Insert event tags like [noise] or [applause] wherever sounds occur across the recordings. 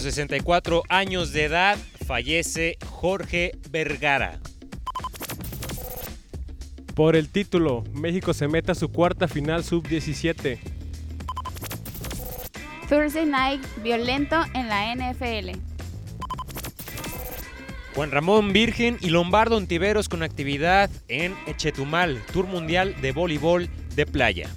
A los 64 años de edad fallece Jorge Vergara. Por el título, México se mete a su cuarta final sub-17. Thursday Night violento en la NFL. Juan Ramón Virgen y Lombardo Ontiveros con actividad en Echetumal, Tour Mundial de Voleibol de Playa.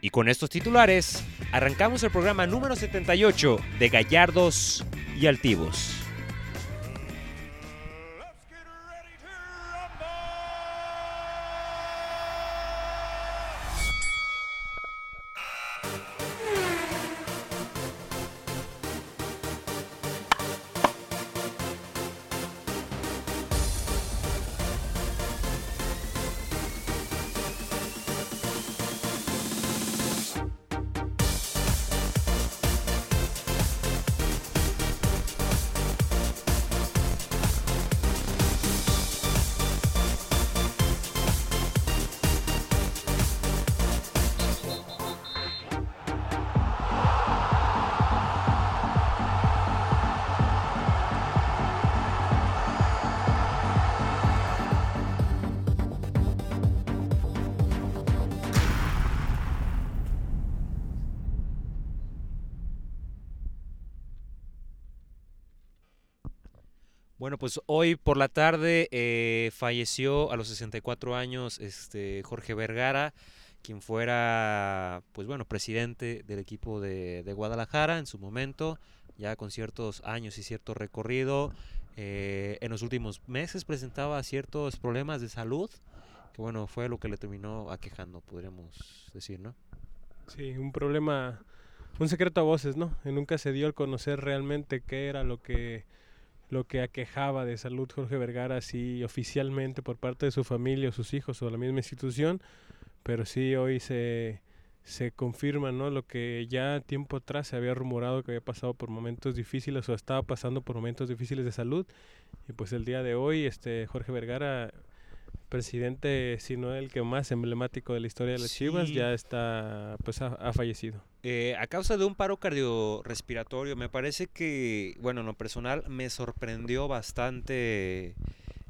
Y con estos titulares, arrancamos el programa número 78 de Gallardos y Altivos. Bueno, pues hoy por la tarde eh, falleció a los 64 años este Jorge Vergara, quien fuera, pues bueno, presidente del equipo de, de Guadalajara en su momento, ya con ciertos años y cierto recorrido. Eh, en los últimos meses presentaba ciertos problemas de salud, que bueno, fue lo que le terminó aquejando, podríamos decir, ¿no? Sí, un problema, un secreto a voces, ¿no? Nunca se dio al conocer realmente qué era lo que lo que aquejaba de salud Jorge Vergara, sí, oficialmente por parte de su familia o sus hijos o la misma institución, pero sí hoy se, se confirma ¿no? lo que ya tiempo atrás se había rumorado que había pasado por momentos difíciles o estaba pasando por momentos difíciles de salud. Y pues el día de hoy, este Jorge Vergara, presidente, si no el que más emblemático de la historia de las Sí. Chivas, ya está, pues ha, ha fallecido. Eh, a causa de un paro cardiorrespiratorio, me parece que, bueno, en lo personal me sorprendió bastante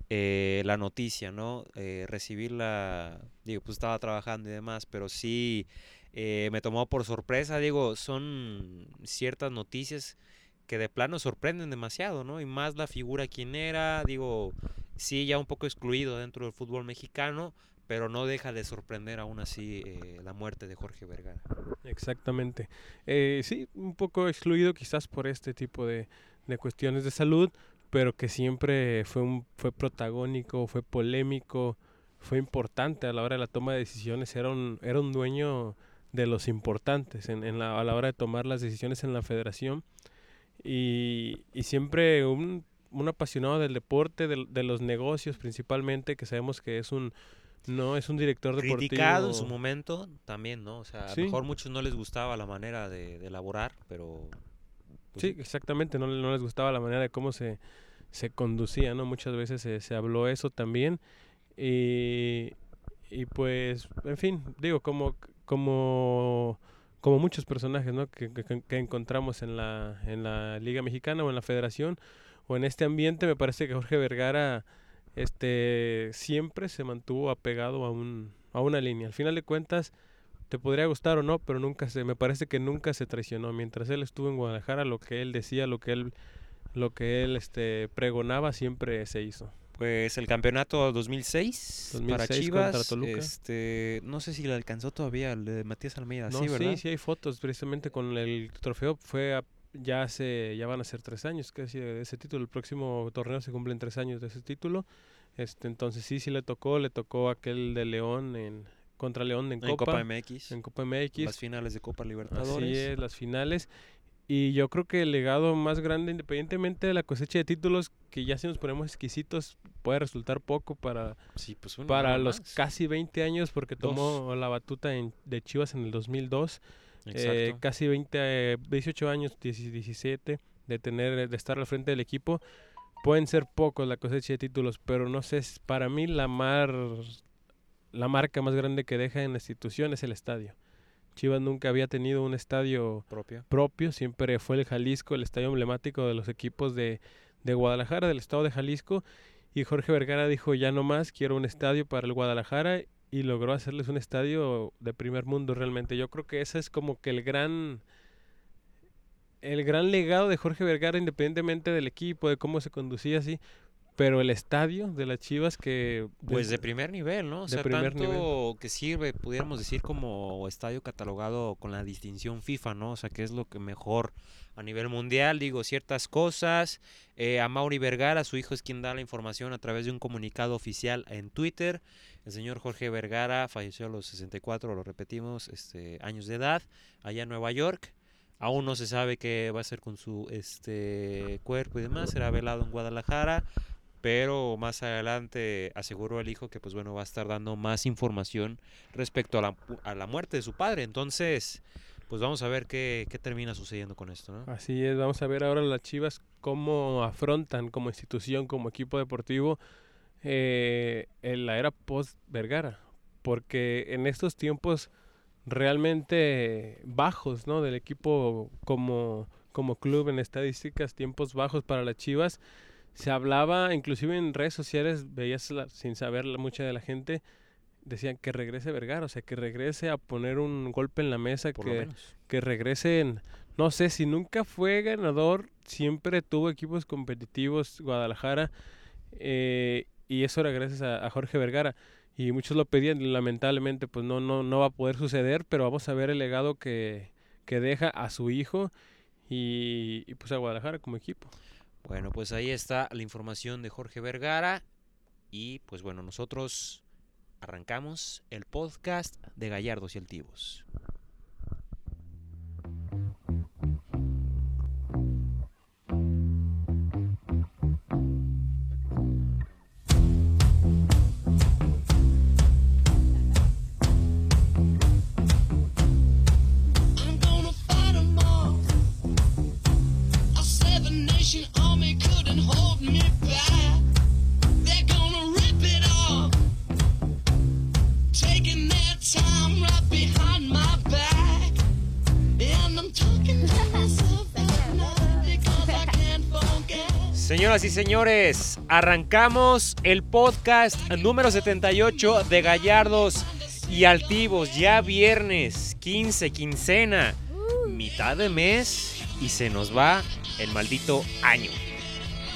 eh, la noticia, ¿no? Eh, recibirla, digo, pues estaba trabajando y demás, pero sí me tomó por sorpresa, digo, son ciertas noticias que de plano sorprenden demasiado, ¿no? Y más la figura quien era, digo, sí ya un poco excluido dentro del fútbol mexicano, pero no deja de sorprender aún así eh, la muerte de Jorge Vergara. Exactamente. Eh, sí, un poco excluido quizás por este tipo de, de cuestiones de salud, pero que siempre fue, un, fue protagónico, fue polémico, fue importante a la hora de la toma de decisiones, era un, era un dueño de los importantes en, en la, a la hora de tomar las decisiones en la federación y, y siempre un, un apasionado del deporte, del- de, los negocios principalmente, que sabemos que es un no es un director deportivo criticado en su momento también, ¿no? O sea, a Sí. lo mejor muchos no les gustaba la manera de, de elaborar, pero... pues Sí, exactamente, no, no les gustaba la manera de cómo se, se conducía, ¿no? Muchas veces se, se habló eso también. Y, y pues, en fin, digo, como, como, como muchos personajes, ¿no? Que, que- que encontramos en la, en la Liga Mexicana o en la Federación o en este ambiente, me parece que Jorge Vergara este, siempre se mantuvo apegado a, un, a una línea. Al final de cuentas, te podría gustar o no, pero nunca se, me parece que nunca se traicionó. Mientras él estuvo en Guadalajara, lo que él decía, lo que él, lo que él este, pregonaba, siempre se hizo. Pues el campeonato 2006, para 2006 Chivas, contra Toluca. este, no sé si le alcanzó todavía el de Matías Almeida, No, sí, sí, hay fotos precisamente con el trofeo. Fue a- ya hace, ya van a ser tres años casi de ese título. El próximo torneo se cumplen tres años de ese título. Este, entonces sí, sí le tocó, le tocó aquel de León en contra León en, En Copa, Copa MX, en Copa MX. las finales de Copa Así Libertadores. es, las finales. Y yo creo que el legado más grande, independientemente de la cosecha de títulos, que ya si nos ponemos exquisitos, puede resultar poco para, Sí, pues para los más. casi 20 años, porque Dos. tomó la batuta en- de Chivas en el 2002. Eh, casi 20, eh, 18 años, 10 17, de, tener, de estar al frente del equipo. Pueden ser pocos la cosecha de títulos, pero no sé, es- para mí la, mar, la marca más grande que deja en la institución es el estadio. Chivas nunca había tenido un estadio Propio. propio, siempre fue el Jalisco, el estadio emblemático de los equipos de, de Guadalajara, del estado de Jalisco. Y Jorge Vergara dijo, ya no más, quiero un estadio para el Guadalajara y logró hacerles un estadio de primer mundo realmente. Yo creo que ese es como que el gran el gran legado de Jorge Vergara independientemente del equipo, de cómo se conducía así, pero el estadio de las Chivas que Pues de primer nivel, ¿no? O de sea, primer tanto nivel. que sirve, pudiéramos decir, como estadio catalogado con la distinción FIFA, ¿no? O sea, que es lo que mejor a nivel mundial, digo, ciertas cosas. Eh, a Mauri Vergara, su hijo es quien da la información a través de un comunicado oficial en Twitter. El señor Jorge Vergara falleció a los 64, lo repetimos, este, años de edad, allá en Nueva York. Aún no se sabe qué va a hacer con su este cuerpo y demás. Será velado en Guadalajara pero más adelante aseguró el hijo que pues bueno va a estar dando más información respecto a la, a la muerte de su padre. Entonces, pues vamos a ver qué, qué termina sucediendo con esto, ¿no? Así es, vamos a ver ahora las Chivas cómo afrontan como institución, como equipo deportivo, eh, en la era post-Vergara. Porque en estos tiempos realmente bajos ¿no? del equipo como, como club en estadísticas, tiempos bajos para las Chivas, se hablaba, inclusive en redes sociales, veías la- sin saber la- mucha de la gente, decían que regrese Vergara, o sea, que regrese a poner un golpe en la mesa, Por que, que regresen, no sé, si nunca fue ganador, siempre tuvo equipos competitivos Guadalajara eh, y eso era gracias a, a Jorge Vergara y muchos lo pedían, lamentablemente pues no, no, no va a poder suceder, pero vamos a ver el legado que, que deja a su hijo y, y, pues a Guadalajara como equipo. Bueno, pues ahí está la información de Jorge Vergara. Y pues bueno, nosotros arrancamos el podcast de Gallardos y Altivos. Señoras y señores, arrancamos el podcast número 78 de Gallardos y Altivos. Ya viernes, 15, quincena, mitad de mes y se nos va el maldito año.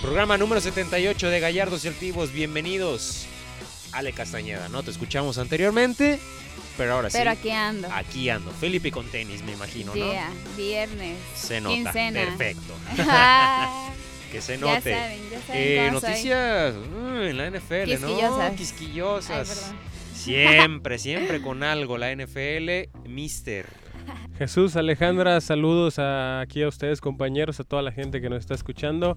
Programa número 78 de Gallardos y Altivos. Bienvenidos. Ale Castañeda, ¿no? Te escuchamos anteriormente, pero ahora Pero sí. aquí ando. Aquí ando. Felipe con tenis, me imagino, ¿no? Yeah, viernes. Se nota. Quincena. Perfecto. [laughs] [laughs] Que se ya note. saben, ya saben Eh, cómo soy. noticias mm, en la NFL, ¿no? Quisquillosas. Ay, Quisquillosas. siempre, siempre con algo. La NFL, Mister. [laughs] Jesús, Alejandra, saludos a, aquí a ustedes compañeros, a toda la gente que nos está escuchando.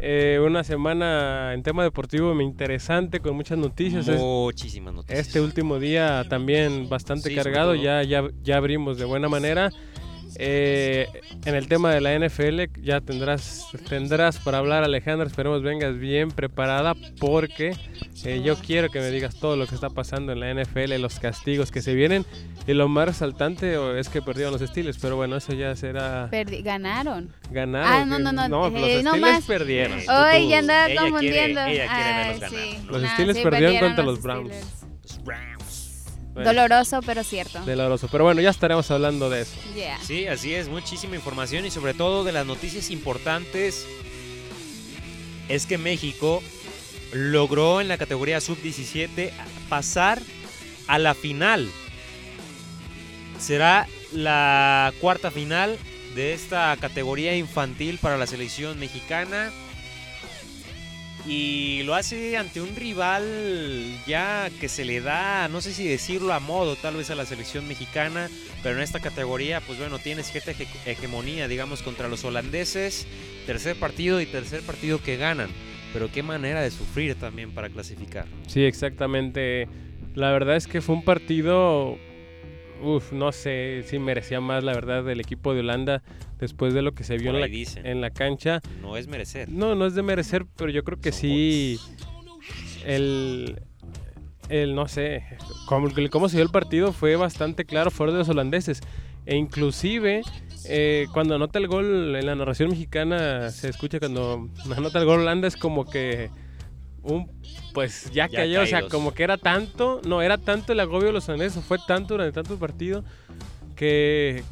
Eh, una semana en tema deportivo muy interesante, con muchas noticias. Muchísimas noticias. Este último día también bastante Sí, cargado, ya, ya, ya abrimos de buena manera. Eh, en el tema de la NFL ya tendrás, tendrás para hablar Alejandra, esperemos vengas bien preparada porque eh, yo quiero que me digas todo lo que está pasando en la NFL, los castigos que se vienen y lo más resaltante es que perdieron los Steelers, pero bueno, eso ya será Perdi- ganaron. ganar. Ah, no, no, no, los eh, no Steelers más. perdieron. Hoy ya andaba confundiendo. quiere- ella quiere Ay, sí. ¿no? Los Nah, Steelers sí, perdieron contra los los Browns. Steelers. Los Browns. Bueno, Doloroso, pero cierto. doloroso. Pero bueno, ya estaremos hablando de eso. Yeah. Sí, así es, muchísima información y sobre todo de las noticias importantes es que México logró en la categoría sub-17 pasar a la final. Será la cuarta final de esta categoría infantil para la selección mexicana. Y lo hace ante un rival ya que se le da, no sé si decirlo a modo, tal vez a la selección mexicana, pero en esta categoría, pues bueno, tiene cierta hege- hegemonía, digamos, contra los holandeses. Tercer partido y tercer partido que ganan. Pero qué manera de sufrir también para clasificar. Sí, exactamente. La verdad es que fue un partido, uf, no sé si merecía más, la verdad, del equipo de Holanda después de lo que se vio en la, dicen. en la cancha. No es merecer. No, no es de merecer, pero yo creo que Son sí, el, el, no sé, cómo, cómo se dio el partido fue bastante claro fuera de los holandeses. E inclusive, eh, cuando anota el gol en la narración mexicana, se escucha cuando anota el gol Holanda, es como que un, pues ya, Ya cayó, o sea, caídos. como que era tanto, no, era tanto el agobio de los holandeses, fue tanto durante tanto el partido, que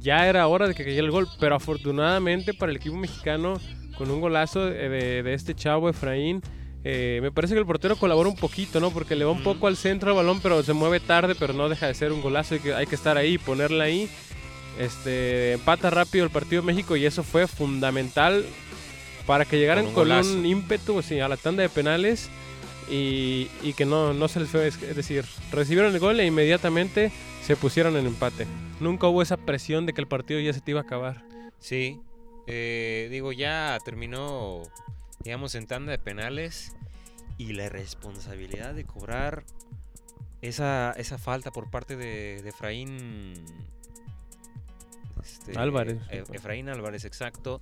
ya era hora de que cayera el gol, pero afortunadamente para el equipo mexicano, con un golazo de, este chavo Efraín, eh, me parece que el portero colabora un poquito, ¿no? Porque le va un poco al centro al balón, pero se mueve tarde, pero no deja de ser un golazo. Hay que, hay que estar ahí, ponerla ahí. Este, empata rápido el partido de México y eso fue fundamental para que llegaran Con un con un, golazo. ímpetu sí, a la tanda de penales y, y que no, no se les fue. Es es decir, recibieron el gol e inmediatamente se pusieron en empate. Nunca hubo esa presión de que el partido ya se te iba a acabar. Sí, eh, digo, ya terminó, digamos, en tanda de penales y la responsabilidad de cobrar esa, esa falta por parte de, de Efraín este, Álvarez. E- Efraín Álvarez, exacto.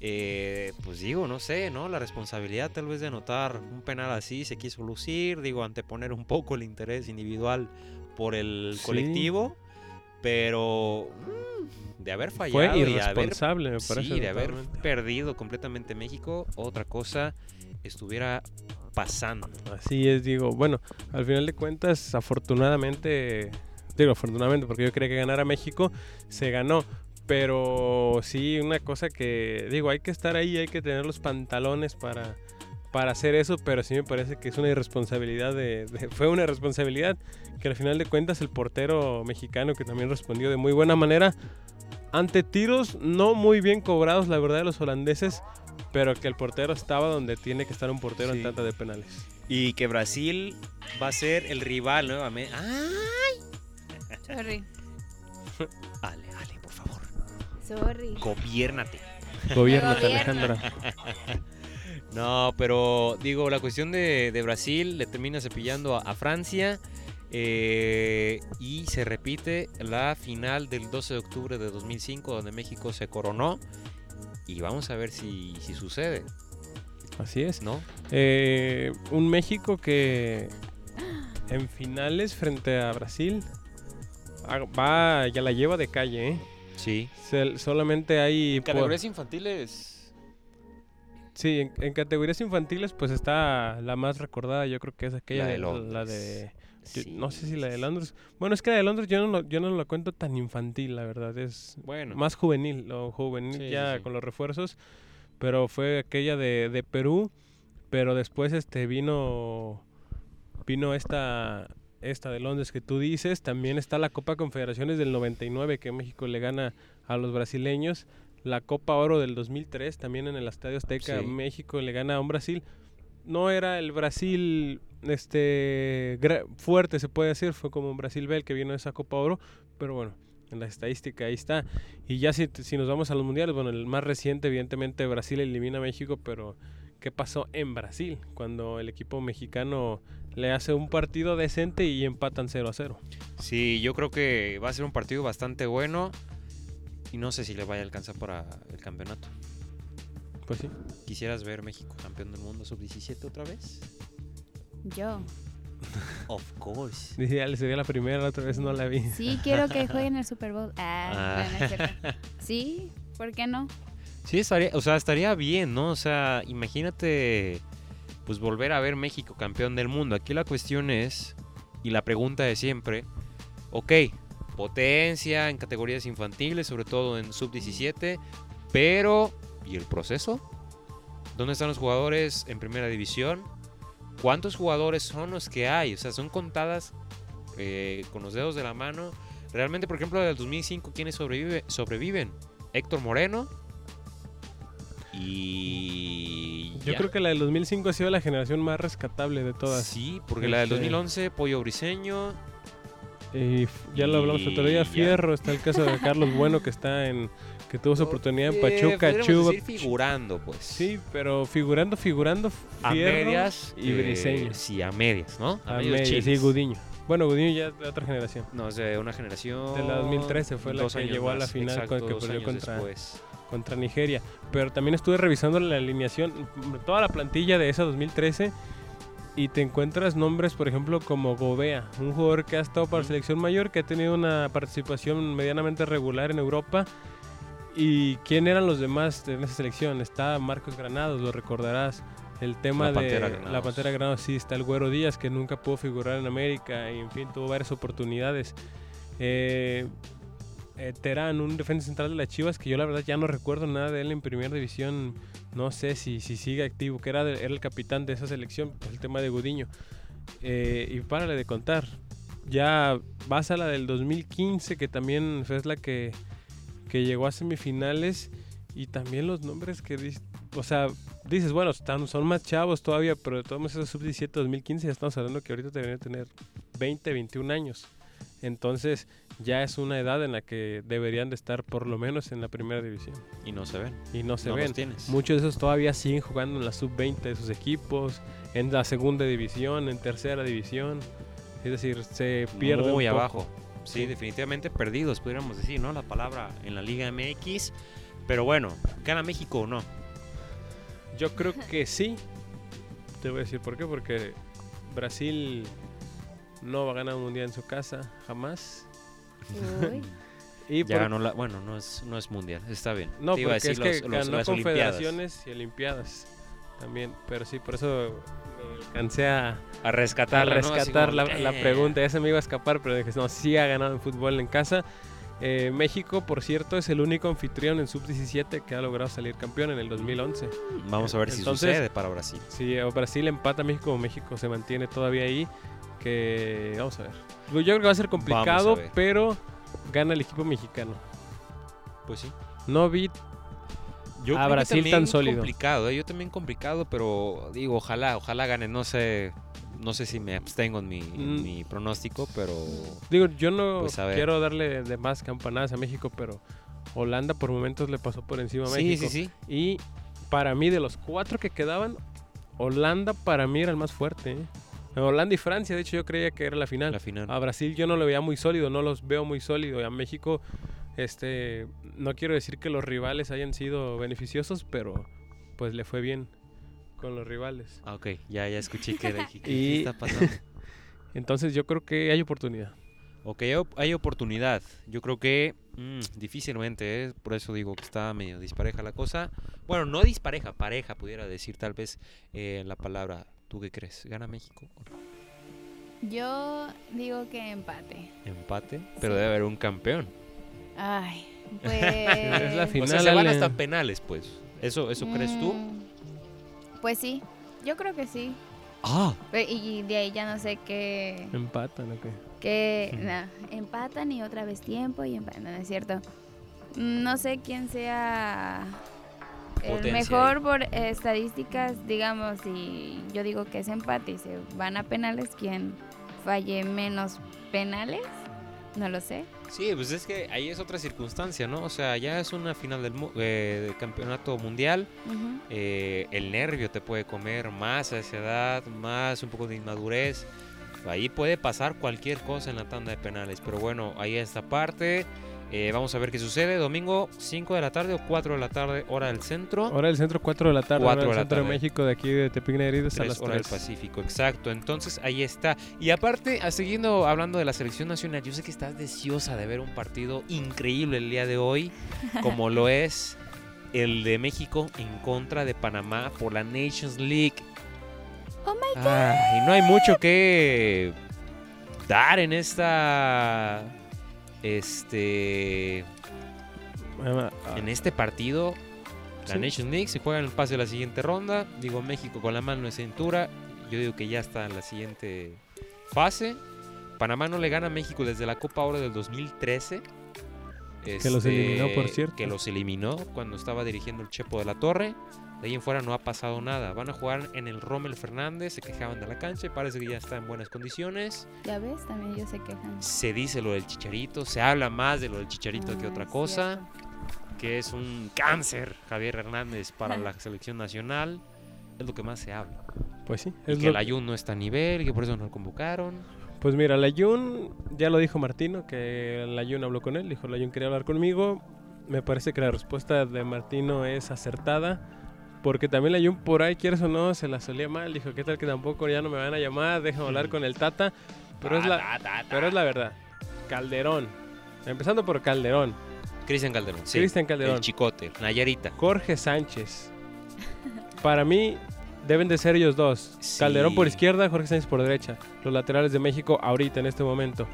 Eh, pues digo, no sé, ¿no? La responsabilidad tal vez de anotar un penal así se quiso lucir, digo, anteponer un poco el interés individual por el Sí. colectivo, pero mm, de haber fallado Fue haber irresponsable, me parece. Sí, de haber perdido completamente México, otra cosa estuviera pasando. Así es, digo, bueno, al final de cuentas, afortunadamente, digo afortunadamente porque yo creía que ganara México, se ganó. Pero sí, una cosa que, digo, hay que estar ahí, hay que tener los pantalones para, para hacer eso, pero sí me parece que es una irresponsabilidad, de, de- [laughs] fue una irresponsabilidad que al final de cuentas el portero mexicano que también respondió de muy buena manera, ante tiros no muy bien cobrados, la verdad, de los holandeses, pero que el portero estaba donde tiene que estar un portero Sí. en tanta de penales. Y que Brasil va a ser el rival nuevamente. ¡Ah! Sorry. [laughs] Ale, Ale, por favor, Sorry. gobiérnate. Gobiernate, Gobierna. Alejandra. [laughs] No, pero digo, la cuestión de, de Brasil le termina cepillando a, a Francia eh, y se repite la final del 12 de octubre de 2005 donde México se coronó y vamos a ver si, si sucede, Así es. ¿no? Eh, un México que en finales frente a Brasil va, ya la lleva de calle, ¿eh? Sí. Se- solamente hay... por- infantiles. sí, en, en categorías infantiles pues está la más recordada, yo creo que es aquella La de Londres. la de... yo- Sí. no sé si la de Londres. Bueno, es que la de Londres yo no, lo- yo no la cuento tan infantil, la verdad. Es Bueno, más juvenil, o juvenil sí, ya sí. con los refuerzos, pero fue aquella de, de Perú, pero después este vino vino esta esta de Londres que tú dices, también está la Copa Confederaciones del 99 que México le gana a los brasileños, la Copa Oro del 2003 también en el Estadio Azteca Sí. México le gana a un Brasil. No era el Brasil este fuerte se puede decir, fue como un Brasil B el que vino a esa Copa Oro, pero bueno, en la estadística ahí está. Y ya si, si nos vamos a los mundiales, bueno, el más reciente, evidentemente, Brasil elimina a México, pero ¿qué pasó en Brasil? Cuando el equipo mexicano le hace un partido decente y empatan 0 a 0. sí, yo creo que va a ser un partido bastante bueno y no sé si le vaya a alcanzar para el campeonato. Pues sí. ¿Quisieras ver México campeón del mundo sub-17 otra vez? Yo. [laughs] Of course. Dije, ya le sería la primera, la otra vez no la vi. Sí, quiero que jueguen [laughs] el Super Bowl. Ah, Ah. no, no es cierto. Sí, ¿por qué no? Sí, estaría, o sea, estaría bien, ¿no? O sea, imagínate, pues volver a ver México campeón del mundo. Aquí la cuestión es, y la pregunta de siempre, ok, potencia en categorías infantiles, sobre todo en sub-17, pero ¿y el proceso? ¿Dónde están los jugadores en primera división? ¿Cuántos jugadores son los que hay? O sea, son contadas eh, con los dedos de la mano. Realmente, por ejemplo, del 2005, ¿quiénes sobrevive, sobreviven? Héctor Moreno. Y. Yo ya. creo que la del 2005 ha sido la generación más rescatable de todas. Sí, porque la del Este- 2011, Pollo Briseño. Y ya lo hablamos otro día. Fierro, está el caso de Carlos [laughs] Bueno que está en que tuvo su oportunidad en Eh, Pachuca, Chuba. decir figurando, pues. Sí, pero figurando, figurando, A medias. y eh, Briseño. Sí, a medias, ¿no? A medios media, sí. Gudiño. Bueno, Gudiño ya es de otra generación. No, es de una generación. De la 2013 fue la que llegó a la más, final exacto, con- que perdió contra- después. Contra Nigeria. Pero también estuve revisando la alineación, toda la plantilla de esa 2013. y te encuentras nombres, por ejemplo, como Gobea, un jugador que ha estado para selección mayor, que ha tenido una participación medianamente regular en Europa. ¿Y quién eran los demás en esa selección? Está Marcos Granados, lo recordarás. El tema La de Pantera la Granados. Pantera Granados, sí, está el Güero Díaz, que nunca pudo figurar en América y, en fin, tuvo varias oportunidades. Eh, eh, Terán, un defensa central de las Chivas, que yo la verdad ya no recuerdo nada de él en primera división. No sé si, si sigue activo, que era, de- era el capitán de esa selección, pues el tema de Gudiño. Eh, y párale de contar. Ya vas a la del 2015, que también es la que, que llegó a semifinales. Y también los nombres que dices, o sea, dices, bueno, están, son más chavos todavía, pero de todos esos sub-17 2015 ya estamos hablando que ahorita deberían tener 20, 21 años. Entonces ya es una edad en la que deberían de estar por lo menos en la primera división. Y no se ven. Y no se no ven. los. Muchos de esos todavía siguen jugando en la sub-20 de sus equipos, en la segunda división, en tercera división. Es decir, se pierde Muy un poco. abajo. Sí, Sí. definitivamente perdidos, pudiéramos decir, ¿no? La palabra en la Liga MX. Pero bueno, ¿gana México o no? Yo creo que sí. Te voy a decir por qué. Porque Brasil no va a ganar un mundial en su casa, jamás. Uy. [laughs] Y Ya por- ganó la. Bueno, no es, no es mundial, está bien. No, Te iba a porque es que los- los- ganó las Olimpiadas. confederaciones y olimpiadas también. Pero sí, por eso me alcancé a, A a rescatar, rescatar la, la pregunta. Ya se me iba a escapar, pero dije, no, sí ha ganado en fútbol en casa. Eh, México, por cierto, es el único anfitrión en sub-17 que ha logrado salir campeón en el 2011. Vamos a ver si Entonces- sucede para Brasil. Si Brasil empata a México México se mantiene todavía ahí, que vamos a ver. Yo creo que va a ser complicado, pero gana el equipo mexicano. Pues sí. No vi Yo A Brasil también tan sólido. complicado, ¿eh? yo también complicado, pero digo, ojalá, ojalá gane. No sé, no sé si me abstengo en mi, en Mm. mi pronóstico, pero Digo, yo no Pues, quiero darle de más campanadas a México, pero Holanda por momentos le pasó por encima a sí, México. sí, sí. Y para mí, de los cuatro que quedaban, Holanda para mí era el más fuerte. ¿eh? Holanda y Francia, de hecho, yo creía que era la final. La final. A Brasil yo no lo veía muy sólido, no los veo muy sólido. Y a México, este, no quiero decir que los rivales hayan sido beneficiosos, pero pues le fue bien con los rivales. Ah, ok, ya, ya escuché que [laughs] ¿qué Y- está pasando? [laughs] Entonces yo creo que hay oportunidad. Ok, hay oportunidad. Yo creo que mm, difícilmente, ¿eh? por eso digo que está medio dispareja la cosa. Bueno, no dispareja, pareja, pudiera decir tal vez eh, la palabra. ¿Tú qué crees? ¿Gana México? o no? Yo digo que empate. Empate, pero Sí. debe haber un campeón. Ay, [laughs] pues. Es la O final. sea, se van hasta penales, pues. ¿Eso, eso crees tú? Mm, Pues sí, yo creo que sí. Ah, Y de ahí ya no sé qué. Empatan, ok. que Ujú. nah, empatan y otra vez tiempo y empatan, no es cierto. No sé quién sea Potencia mejor por estadísticas, digamos, si yo digo que es empate y se van a penales, quien falle menos penales, no lo sé. sí, pues es que ahí es otra circunstancia, ¿no? O sea, ya es una final del, eh, del campeonato mundial. Ujú. eh, el nervio te puede comer más a esa edad, más un poco de inmadurez. Ahí puede pasar cualquier cosa en la tanda de penales. Pero bueno, ahí esta parte. Eh, vamos a ver qué sucede. Domingo 5 de la tarde o 4 de la tarde, hora del centro. Hora del centro, 4 de la tarde. Cuatro hora del de la centro de tarde. México, de aquí de Tepic Nayarit, a las hora del 3. Pacífico, exacto. Entonces ahí está. Y aparte, a- siguiendo hablando de la selección nacional, yo sé que estás deseosa de ver un partido increíble el día de hoy, [laughs] como lo es el de México en contra de Panamá por la Nations League. Oh my Ay, no hay mucho que dar en esta. Este. En este partido. La Sí. Nations League se juega en el pase de la siguiente ronda. Digo, México con la mano en cintura. Yo digo que ya está en la siguiente fase. Panamá no le gana a México desde la Copa Oro del 2013. Que los eliminó, por Este, cierto. Que los eliminó cuando estaba dirigiendo el Chepo de la Torre. De ahí en fuera no ha pasado nada. Van a jugar en el Rommel Fernández. Se quejaban de la cancha y parece que ya está en buenas condiciones. Ya ves, también ellos se quejan. Se dice lo del chicharito. Se habla más de lo del chicharito que Ah, otra es cosa cierto. que es un cáncer Javier Hernández para la [laughs] selección nacional. Es lo que más se habla. Pues sí. Y es que lo- el Ayun no está a nivel, que por eso no lo convocaron. Pues mira, la Jun, ya lo dijo Martino, que la Jun habló con él, dijo la Jun quería hablar conmigo. Me parece que la respuesta de Martino es acertada Porque también la Jun por ahí, quieres o no, se la solía mal. Dijo, ¿qué tal que tampoco ya no me van a llamar? Déjame hablar con el Tata. Pero, es, la, pero es la verdad. Calderón. Empezando por Calderón. Cristian Calderón. Sí. Cristian Calderón. El chicote, Nayarita. Jorge Sánchez. Para mí deben de ser ellos dos. Sí. Calderón por izquierda, Jorge Sánchez por derecha. Los laterales de México ahorita, en este momento.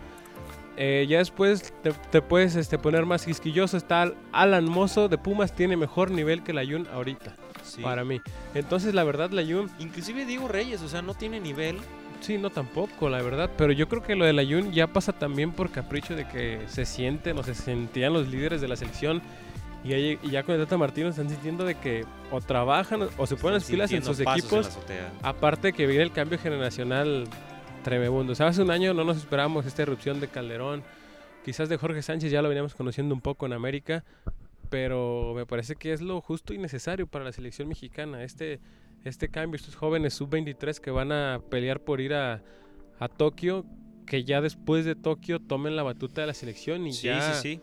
Eh, ya después te, te puedes este, poner más quisquilloso. Está Alan Mozo de Pumas, tiene mejor nivel que la Jun ahorita, Sí. para mí. Entonces, la verdad, la Jun, Inclusive Diego Reyes, o sea, no tiene nivel. sí, no tampoco, la verdad. Pero yo creo que lo de la Jun ya pasa también por capricho de que se sienten o se sentían los líderes de la selección. Y, ahí- y ya con el Tata Martino están sintiendo de que o trabajan o se ponen las pilas en sus equipos. Aparte que viene el cambio generacional tremebundo. O sea, hace un año no nos esperábamos esta erupción de Calderón. Quizás de Jorge Sánchez ya lo veníamos conociendo un poco en América. Pero me parece que es lo justo y necesario para la selección mexicana. Este, este cambio, estos jóvenes sub-23 que van a pelear por ir a, a Tokio. Que ya después de Tokio tomen la batuta de la selección y Sí, ya sí, sí.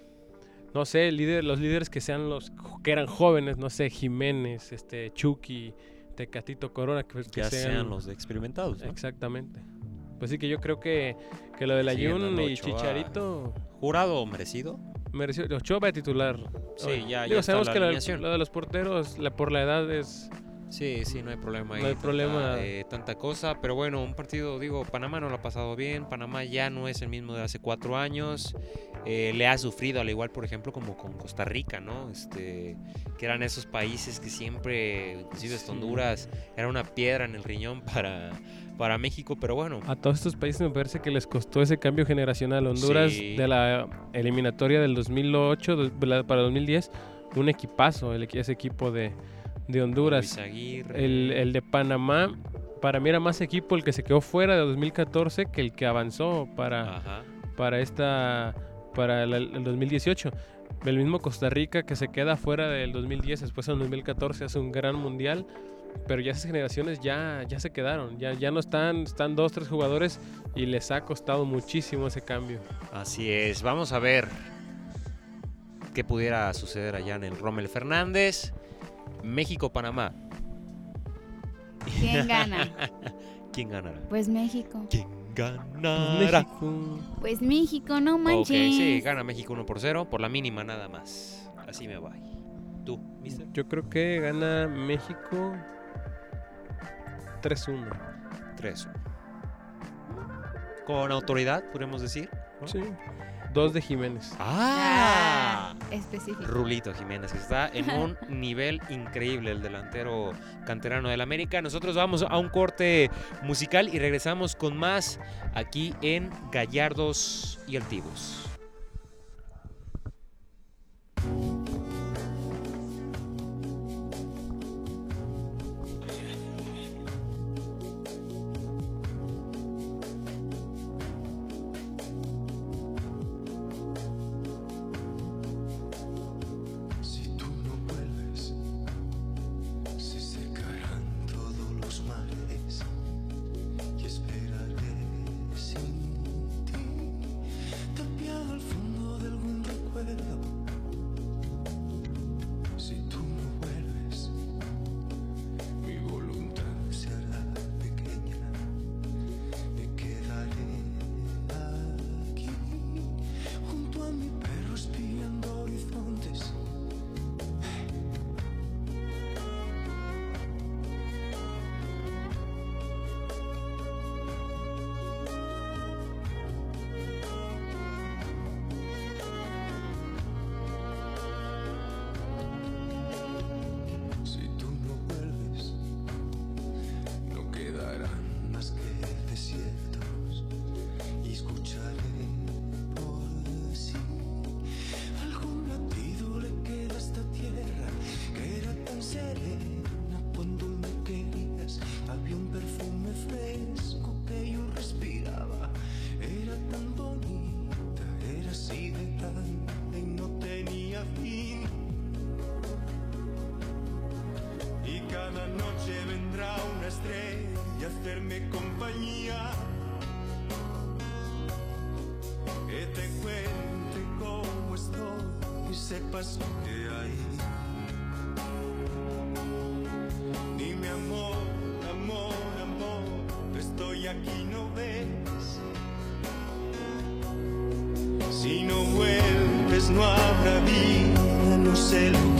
no sé, líder, los líderes que sean los que eran jóvenes, no sé, Jiménez, este Chucky, Tecatito Corona, que, que Ya sean los experimentados. ¿no? Exactamente. Pues sí que yo creo que, que lo de la Sí, Jun y Ochoa. Chicharito Jurado merecido. mereció. Ochoa va a titular. Sí, Oye, ya- digo, ya está sabemos la que lo, de los porteros, la, por la edad es. Sí, sí, no hay problema ahí. No hay tanta, problema. eh, tanta cosa, pero bueno, un partido, digo, Panamá no lo ha pasado bien. Panamá ya no es el mismo de hace cuatro años. eh, le ha sufrido, al igual, por ejemplo, como con Costa Rica, ¿no? Este, que eran esos países que siempre, inclusive hasta Sí. Honduras, era una piedra en el riñón para, para México, pero bueno. A todos estos países me parece que les costó ese cambio generacional. Honduras Sí. de la eliminatoria del 2008 de la- para 2010, un equipazo, el, ese equipo de, de Honduras. El, el de Panamá, para mí era más equipo el que se quedó fuera de 2014 que el que avanzó para, Ajá. para esta para el, el 2018. El mismo Costa Rica que se queda fuera del 2010, después en 2014 hace un gran mundial, pero ya esas generaciones ya, ya se quedaron, ya, ya no están, están dos, tres jugadores y les ha costado muchísimo ese cambio. Así es, vamos a ver qué pudiera suceder allá en el Rommel Fernández. México-Panamá. ¿Quién gana? [laughs] ¿Quién ganará? Pues México. ¿Quién Pues ganará? México, Pues México, no Ok, manches. sí, gana México 1 por 0, por la mínima nada más. Así me va. ¿Tú, mister? yo creo que gana México 3-1. 3 Con autoridad, podríamos decir. ¿no? Sí. Dos de Jiménez. ¡Ah! Ah, específico. Rulito Jiménez, que está en un [laughs] nivel increíble, el delantero canterano del América. Nosotros vamos a un corte musical y regresamos con más aquí en Gallardos y Altivos. pasó de ahí. Dime amor, amor, amor, estoy aquí, no ves. Si no vuelves no habrá vida, no sé lo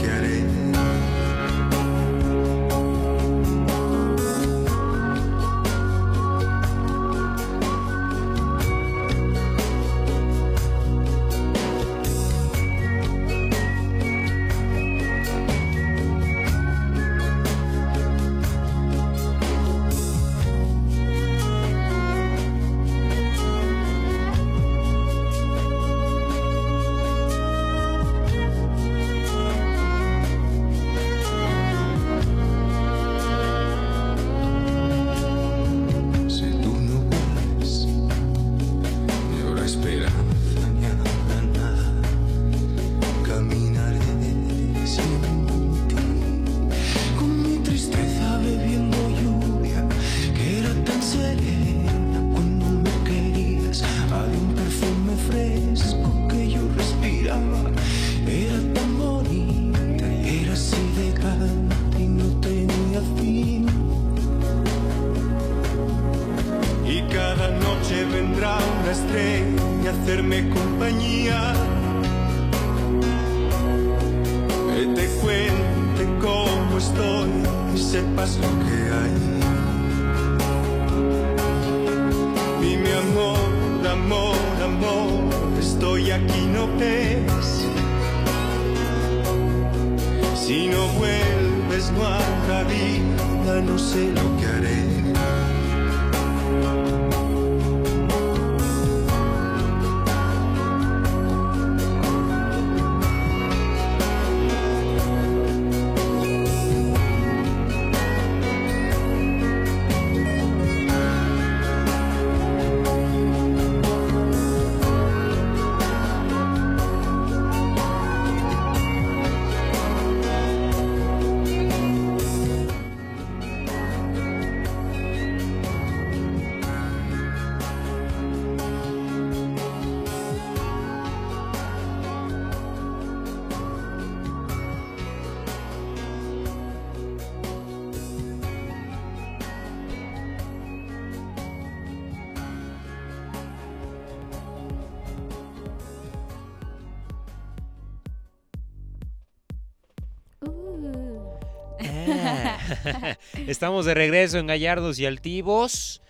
[laughs] Estamos de regreso en Gallardos y Altivos.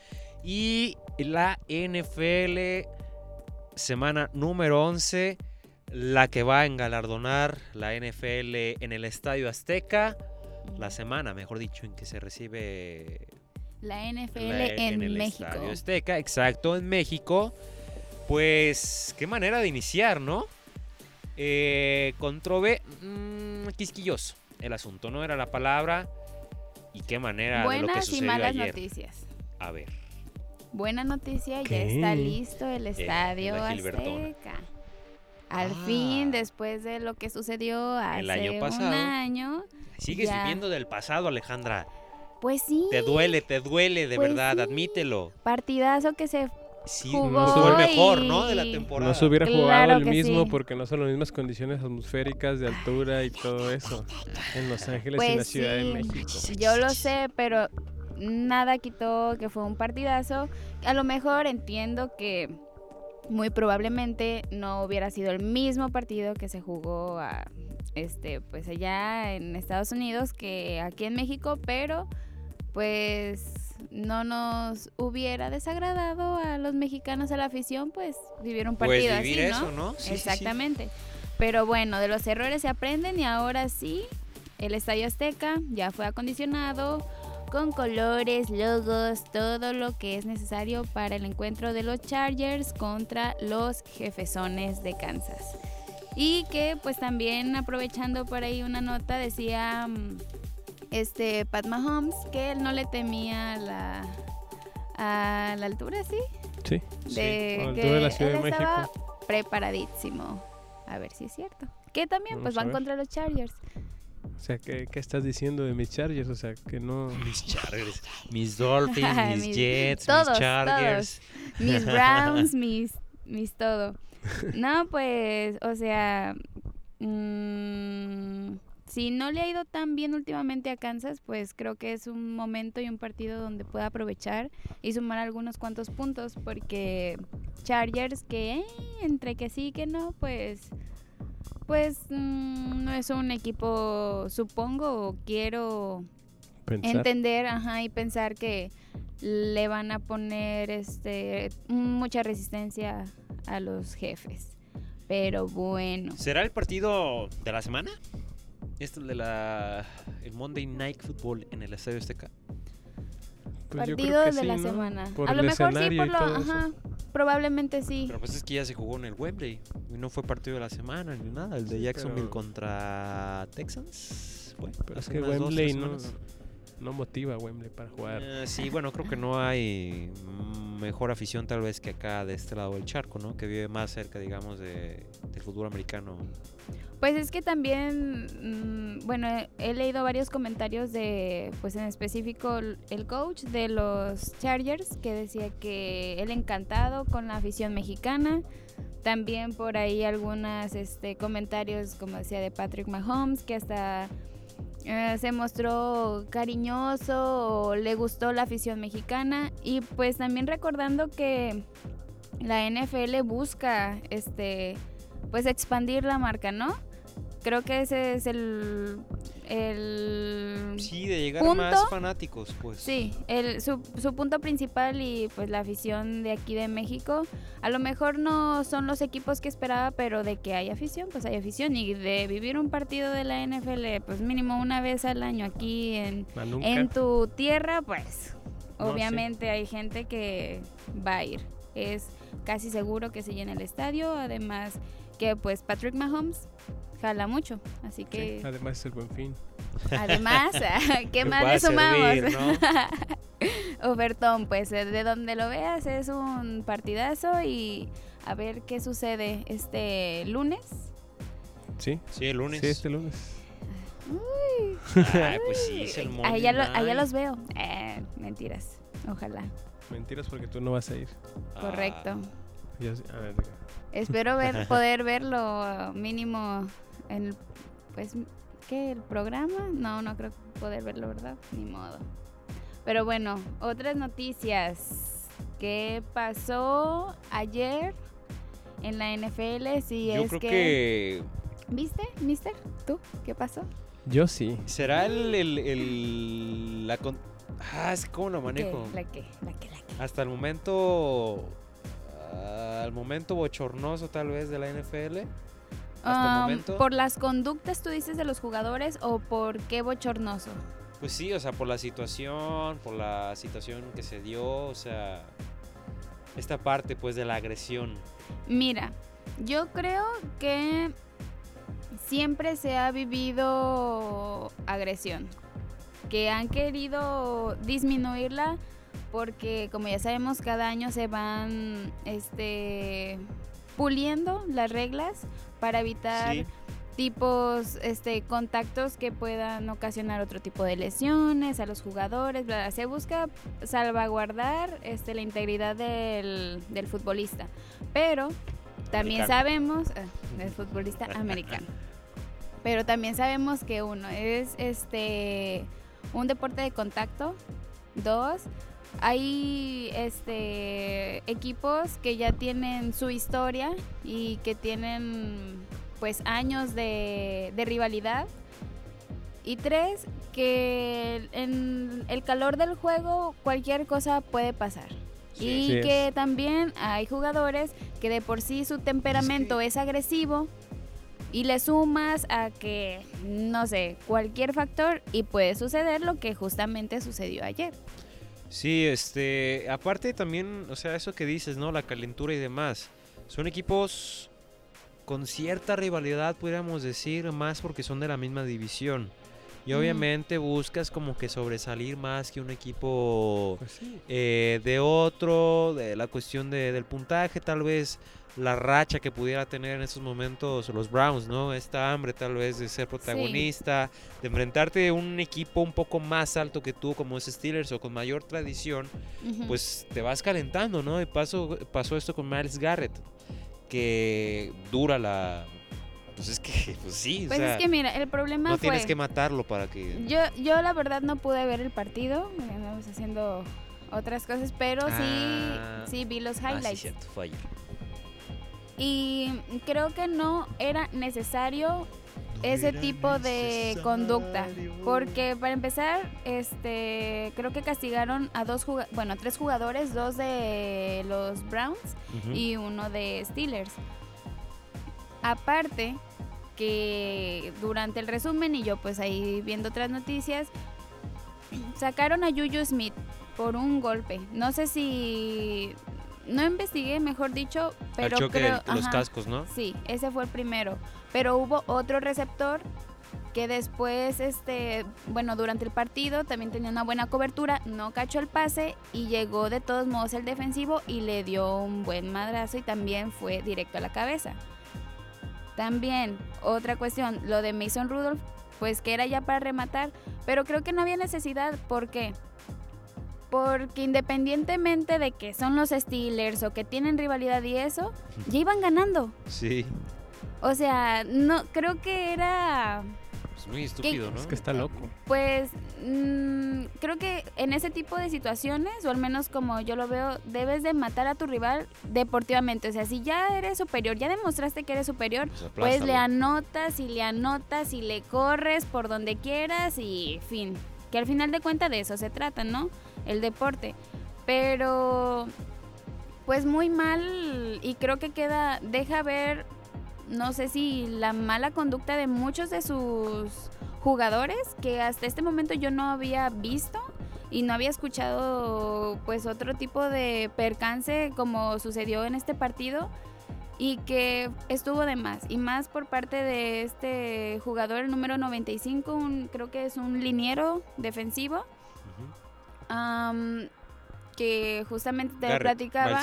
Y la NFL, semana número 11, la que va a engalardonar la NFL en el Estadio Azteca. La semana, mejor dicho, en que se recibe La NFL la- en, el México. Estadio Azteca, exacto, en México. Pues, qué manera de iniciar, ¿no? Eh, controve... mm, quisquilloso el asunto, ¿no? Era la palabra. Y qué manera de lo que Buenas y sucedió malas ayer. noticias. A ver. Buena noticia, ya está listo el estadio la Gilbertona. Azteca. Al Ah. fin, después de lo que sucedió hace El año un año, Sigues Ya. viviendo del pasado, Alejandra. pues sí, Te duele, te duele, de Pues verdad, sí. admíelo. partidazo que se Sí, Jugó fue el mejor, y- ¿no? De la temporada. No se hubiera Claro jugado el mismo sí. porque no son las mismas condiciones atmosféricas de altura y todo eso en Los Ángeles y en la Pues Ciudad de. México. Yo lo sé, pero nada quitó que fue un partidazo. A lo mejor entiendo que muy probablemente no hubiera sido el mismo partido que se jugó a, este, pues allá en Estados Unidos que aquí en México, pero pues no nos hubiera desagradado a los mexicanos a la afición, pues vivir un Pues partido vivir así, ¿no? eso, ¿no? Sí, sí, sí. Exactamente. Pero bueno, de los errores se aprenden y ahora sí, el Estadio Azteca ya fue acondicionado con colores, logos, todo lo que es necesario para el encuentro de los Chargers contra los Jefesones de Kansas. Y que pues también aprovechando por ahí una nota decía mm, este Pat Mahomes que él no le temía a la a la altura, ¿sí? Sí. De a la altura de la Ciudad él de estaba México. preparadísimo. A ver si es cierto. Que también pues Vamos van contra los Chargers. O sea, ¿qué, qué estás diciendo de mis Chargers? O sea, que no... [laughs] Mis Chargers, mis Dolphins, [laughs] mis, Mis- Jets, todos, mis Chargers. [laughs] mis Browns, mis, mis todo. No, pues, o sea, mm, si no le ha ido tan bien últimamente a Kansas, pues creo que es un momento y un partido donde puede aprovechar y sumar algunos cuantos puntos, porque Chargers, que eh, entre que sí que no, pues pues mm, no es un equipo, supongo, o quiero Pensar. entender ajá, y pensar que le van a poner este mucha resistencia a los jefes. Pero bueno. ¿Será el partido de la semana? Este de la el Monday Night Football en el Estadio Azteca. Pues partido de sí, la ¿no? semana. Por a lo mejor sí por lo, ajá, probablemente sí. Pero pues es que ya se jugó en el Wembley y no fue partido de la semana ni nada. El de Sí, Jacksonville pero- contra Texans. Fue Pero es que Wembley no. No motiva a Wembley para jugar. Eh, sí, bueno, creo que no hay mejor afición tal vez que acá de este lado del charco, ¿no? Que vive más cerca, digamos, de, del fútbol americano. Pues es que también, mm, bueno, he, leído varios comentarios de, pues en específico el el coach de los Chargers que decía que él encantado con la afición mexicana. También por ahí algunos este, comentarios, como decía, de Patrick Mahomes, que hasta eh, se mostró cariñoso le gustó la afición mexicana. Y pues también recordando que la NFL busca este pues expandir la marca, ¿no? Creo que ese es el el Sí, de llegar más fanáticos, pues. Sí, el, su, su punto principal y pues la afición de aquí de México, a lo mejor no son los equipos que esperaba, pero de que hay afición, pues hay afición y de vivir un partido de la NFL, pues mínimo una vez al año aquí en, en tu tierra, pues No, sí. obviamente hay gente que va a ir. Es casi seguro que se llena el estadio, además que pues Patrick Mahomes jala mucho, así Sí, que además es el buen fin. [laughs] además, [laughs] [laughs] ¿qué más le sumamos? servir, ¿no? Ofertón, pues eh, de donde lo veas es un partidazo y a ver qué sucede este lunes. Sí, Sí, el lunes. sí, este lunes. Ay, pues sí, es el Monday Allá, lo- allá los veo. Eh, mentiras, ojalá. Mentiras porque tú no vas a ir. Correcto. Ah, Espero ver, [laughs] poder verlo mínimo en, el- pues, ¿qué? ¿El programa? No, no creo poder verlo, ¿verdad? Ni modo. Pero bueno, otras noticias. ¿Qué pasó ayer en la NFL? Si Yo es creo que... que... ¿Viste, mister? ¿Tú? ¿Qué pasó? Yo sí. será el... el, el- la con- Ah, es lo ¿Qué? manejo. ¿La qué? ¿La qué? ¿La qué? Hasta el momento... Al momento bochornoso tal vez de la NFL. Hasta el Um, momento. ¿Por las conductas tú dices de los jugadores o por qué bochornoso? Pues sí, o sea, por la situación, por la situación que se dio, o sea, esta parte pues de la agresión. Mira, yo creo que siempre se ha vivido agresión, que han querido disminuirla porque como ya sabemos cada año se van este puliendo las reglas para evitar Sí. tipos este contactos que puedan ocasionar otro tipo de lesiones a los jugadores bla, bla. se busca salvaguardar este la integridad del, del futbolista pero también Americano. sabemos eh, del futbolista [laughs] americano pero también sabemos que uno es este un deporte de contacto dos hay este equipos que ya tienen su historia y que tienen pues años de, de rivalidad y tres que en el calor del juego cualquier cosa puede pasar Sí. y es. que también hay jugadores que de por sí su temperamento es agresivo y le sumas a que, no sé, cualquier factor y puede suceder lo que justamente sucedió ayer. Sí, este, aparte también, o sea, eso que dices, ¿no? La calentura y demás. Son equipos con cierta rivalidad, podríamos decir, más porque son de la misma división. Y Mm. obviamente buscas como que sobresalir más que un equipo Pues sí. eh, de otro, de la cuestión de- del puntaje, tal vez la racha que pudiera tener en esos momentos los Browns, ¿no? Esta hambre tal vez de ser protagonista, de enfrentarte a un equipo un poco más alto que tú, como es Steelers o con mayor tradición, pues te vas calentando, ¿no? Y pasó, pasó esto con Miles Garrett, que dura la, Pues es que, pues sí, o Pues sea, es que mira, el problema no fue... tienes que matarlo para que... Yo, yo la verdad no pude ver el partido, andamos haciendo otras cosas, pero Ah. sí, sí vi los Ah, sí, highlights. cierto, fue ayer. Y creo que no era necesario ese tipo de conducta. Porque para empezar, este creo que castigaron a dos bueno, a tres jugadores, dos de los Browns y uno de Steelers. Aparte que durante el resumen y yo pues ahí viendo otras noticias, sacaron a Juju Smith por un golpe. No sé si no investigué, mejor dicho, pero Al choque creo de los ajá. cascos, ¿no? Sí, ese fue el primero. Pero hubo otro receptor que después, este, bueno, durante el partido también tenía una buena cobertura, no cachó el pase y llegó de todos modos el defensivo y le dio un buen madrazo y también fue directo a la cabeza. También, otra cuestión, lo de Mason Rudolph, pues que era ya para rematar, pero creo que no había necesidad, ¿por qué? Porque independientemente de que son los Steelers o que tienen rivalidad y eso, ya iban ganando. Sí. O sea, no creo que era Es muy estúpido, ¿no? Es que está loco. pues mm, creo que en ese tipo de situaciones, o al menos como yo lo veo, debes de matar a tu rival deportivamente. O sea, si ya eres superior, ya demostraste que eres superior, Pues pues le anotas y le anotas y le corres por donde quieras y fin. Que al final de cuentas de eso se trata, ¿no? El deporte. Pero pues muy mal y creo que queda, deja ver, no sé si la mala conducta de muchos de sus jugadores que hasta este momento yo no había visto y no había escuchado pues otro tipo de percance como sucedió en este partido y que estuvo de más. Y más por parte de este jugador el número 95 un- creo que es un liniero defensivo que justamente te Garrett, platicaba.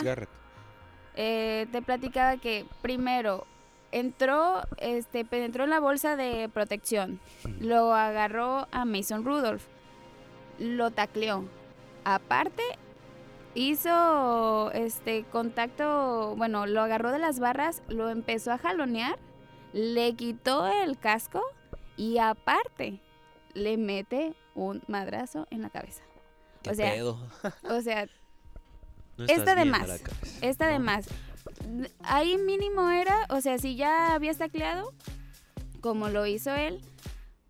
Eh, te platicaba que primero entró, este, penetró en la bolsa de protección, lo agarró a Mason Rudolph, lo tacleó. Aparte, hizo este contacto, bueno, lo agarró de las barras, lo empezó a jalonear, le quitó el casco y aparte le mete un madrazo en la cabeza. ¿Qué o sea, pedo? [laughs] O sea, [laughs] No estás de más. Está de más. Ahí mínimo era, o sea, si ya habías tacleado, como lo hizo él,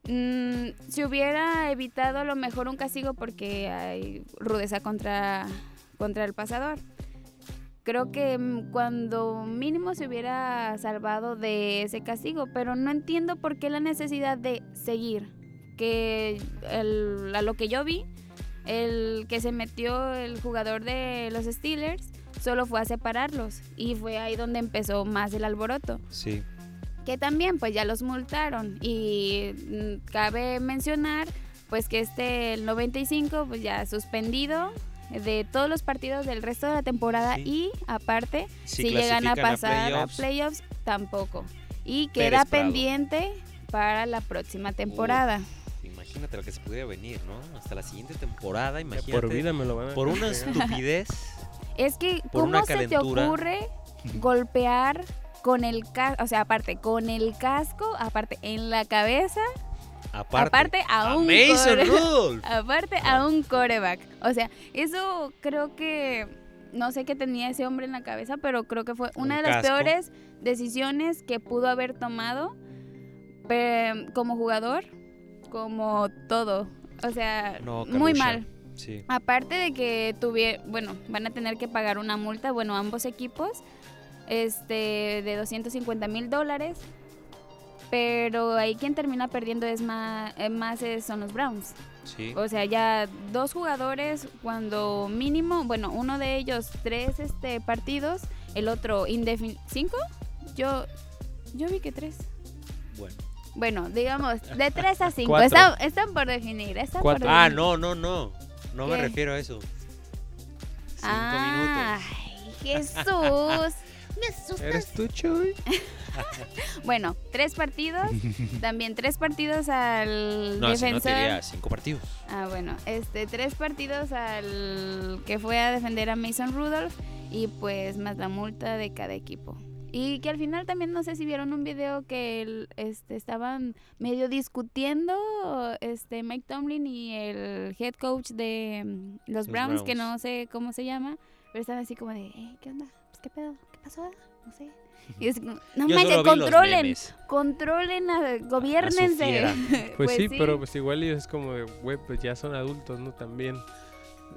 mm, se hubiera evitado a lo mejor un castigo porque hay rudeza contra, contra el pasador. Creo que mm, cuando mínimo se hubiera salvado de ese castigo, pero no entiendo por qué la necesidad de seguir. Que el- a lo que yo vi, el que se metió el jugador de los Steelers solo fue a separarlos y fue ahí donde empezó más el alboroto. Sí. Que también pues ya los multaron y mm, cabe mencionar pues que este el 95 pues ya suspendido de todos los partidos del resto de la temporada Sí. y aparte Si si, llegan a pasar a playoffs. playoffs, tampoco. Y queda pendiente para la próxima temporada. Imagínate lo que se pudiera venir, ¿no? Hasta la siguiente temporada, imagínate. por vida me lo van a por una estupidez. [laughs] Es que, ¿cómo se te ocurre golpear con el casco? O sea, aparte, con el casco, aparte, en la cabeza, Aparte, aparte a, un Mason core- Rudolph. [laughs] aparte a un coreback. O sea, eso creo que no sé qué tenía ese hombre en la cabeza, pero creo que fue una Un de las casco. peores decisiones que pudo haber tomado como jugador, como todo. O sea, No, muy mal. Sí. Aparte de que tuvieron, bueno, van a tener que pagar una multa, bueno, ambos equipos, este, de 250 mil dólares. Pero ahí quien termina perdiendo es más, más es- son los Browns. Sí. O sea, ya dos jugadores cuando mínimo, bueno, uno de ellos tres este partidos, el otro indefinido. ¿Cinco? Yo, yo vi que tres. Bueno. Bueno, digamos, de tres a cinco. Están, están por definir. Están por. Ah, definir. no, no, no. No me refiero a eso. Cinco Ay, minutos. Jesús. [laughs] ¿Eres tú, Chuy? [laughs] [laughs] bueno, tres partidos. [laughs] También tres partidos al No, si no defensor. te diría cinco partidos. ah, bueno, este, tres partidos al que fue a defender a Mason Rudolph y pues más la multa de cada equipo. Y que al final también no sé si vieron un video que el- este, estaban medio discutiendo este Mike Tomlin y el head coach de mm, los Los Browns, que no sé cómo se llama, pero estaban así como de, "Ey, ¿qué onda? Pues, ¿Qué pedo? ¿Qué pasó? No sé. Y es no [laughs] Yo manches, controlen, controlen, a- gobiernense. fiera. [laughs] Pues, sí, pero pues igual ellos es como de, güey, pues ya son adultos, ¿no? También.